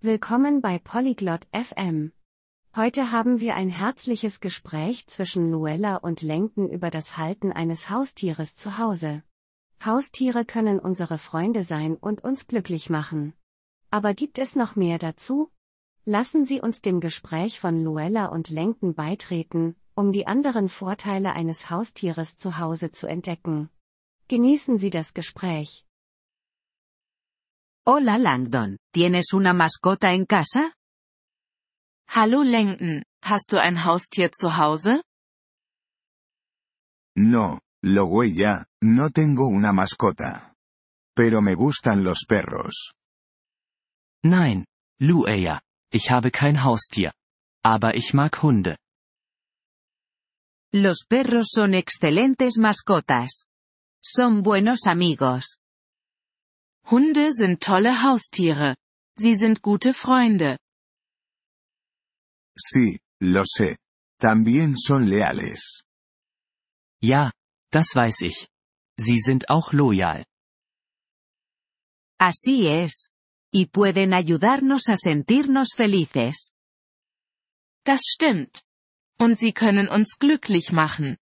Willkommen bei Polyglot FM. Heute haben wir ein herzliches Gespräch zwischen Luella und Lenken über das Halten eines Haustieres zu Hause. Haustiere können unsere Freunde sein und uns glücklich machen. Aber gibt es noch mehr dazu? Lassen Sie uns dem Gespräch von Luella und Lenken beitreten, um die anderen Vorteile eines Haustieres zu Hause zu entdecken. Genießen Sie das Gespräch. Hola Langdon, ¿tienes una mascota en casa? Hallo Lenken, hast du ein Haustier zu Hause? No, lo huella, no tengo una mascota. Pero me gustan los perros. Nein, Lueya, ich habe kein Haustier. Aber ich mag Hunde. Los perros son excelentes mascotas. Son buenos amigos. Hunde sind tolle Haustiere. Sie sind gute Freunde. Sí, lo sé. También son leales. Ja, das weiß ich. Sie sind auch loyal. Así es. Y pueden ayudarnos a sentirnos felices. Das stimmt. Und sie können uns glücklich machen.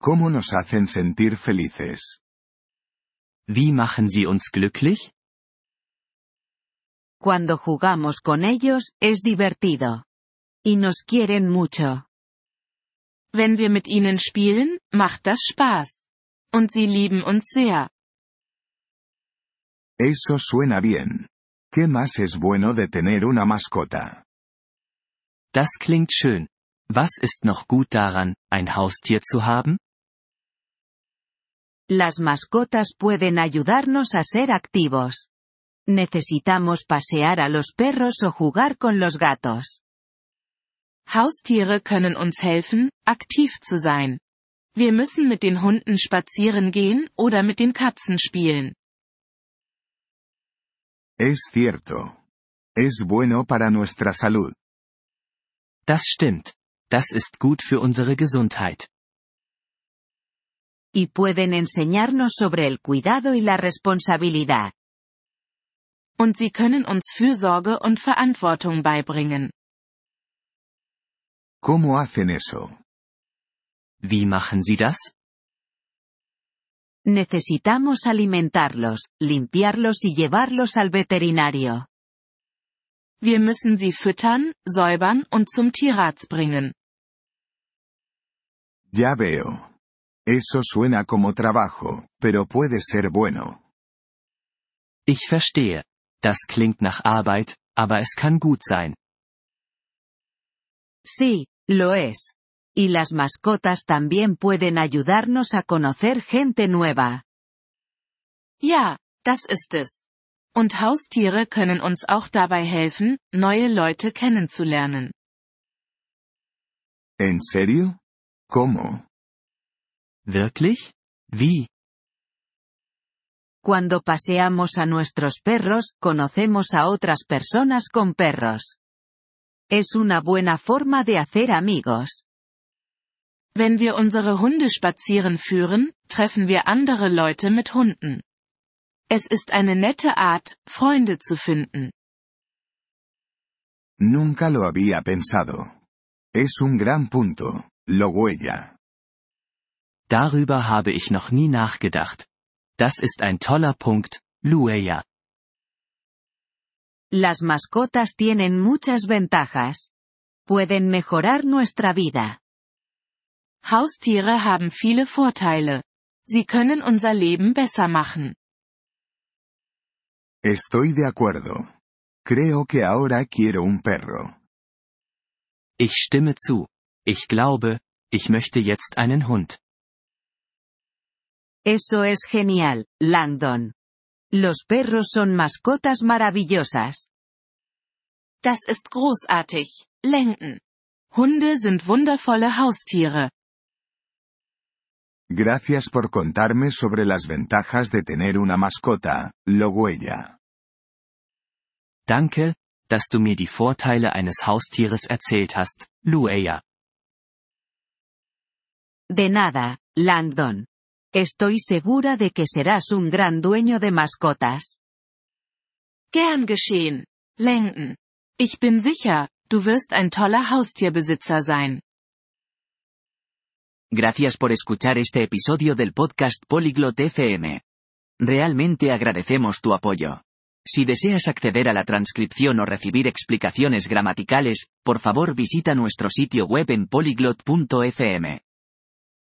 ¿Cómo nos hacen sentir felices? Wie machen sie uns glücklich? Cuando jugamos con ellos, es divertido. Y nos quieren mucho. Wenn wir mit ihnen spielen, macht das Spaß. Und sie lieben uns sehr. Eso suena bien. ¿Qué más es bueno de tener una mascota? Das klingt schön. Was ist noch gut daran, ein Haustier zu haben? Las mascotas pueden ayudarnos a ser activos. Necesitamos pasear a los perros o jugar con los gatos. Haustiere können uns helfen, aktiv zu sein. Wir müssen mit den Hunden spazieren gehen oder mit den Katzen spielen. Es cierto. Es bueno para nuestra salud. Das stimmt. Das ist gut für unsere Gesundheit. Y pueden enseñarnos sobre el cuidado y la responsabilidad. Und sie können uns Fürsorge und Verantwortung beibringen. ¿Cómo hacen eso? Wie machen sie das? Necesitamos alimentarlos, limpiarlos y llevarlos al veterinario. Wir müssen sie füttern, säubern und zum Tierarzt bringen. Ya veo. Eso suena como trabajo, pero puede ser bueno. Ich verstehe. Das klingt nach Arbeit, aber es kann gut sein. Sí, lo es. Y las mascotas también pueden ayudarnos a conocer gente nueva. Ja, das ist es. Und Haustiere können uns auch dabei helfen, neue Leute kennenzulernen. ¿En serio? ¿Cómo? Wirklich? Wie? Cuando paseamos a nuestros perros, conocemos a otras personas con perros. Es una buena forma de hacer amigos. Wenn wir unsere Hunde spazieren führen, treffen wir andere Leute mit Hunden. Es ist eine nette Art, Freunde zu finden. Nunca lo había pensado. Es un gran punto, lo huella. Darüber habe ich noch nie nachgedacht. Das ist ein toller Punkt, Lueya. Las mascotas tienen muchas ventajas. Pueden mejorar nuestra vida. Haustiere haben viele Vorteile. Sie können unser Leben besser machen. Estoy de acuerdo. Creo que ahora quiero un perro. Ich stimme zu. Ich glaube, ich möchte jetzt einen Hund. Eso es genial, Langdon. Los perros son mascotas maravillosas. Das ist großartig, Lenken. Hunde sind wundervolle Haustiere. Gracias por contarme sobre las ventajas de tener una mascota, lo huella. Danke, dass du mir die Vorteile eines Haustieres erzählt hast, Lueya. De nada, Langdon. Estoy segura de que serás un gran dueño de mascotas. Gern geschehen. Lenken. Ich bin sicher, du wirst ein toller Haustierbesitzer sein. Gracias por escuchar este episodio del podcast Polyglot FM. Realmente agradecemos tu apoyo. Si deseas acceder a la transcripción o recibir explicaciones gramaticales, por favor visita nuestro sitio web en polyglot.fm.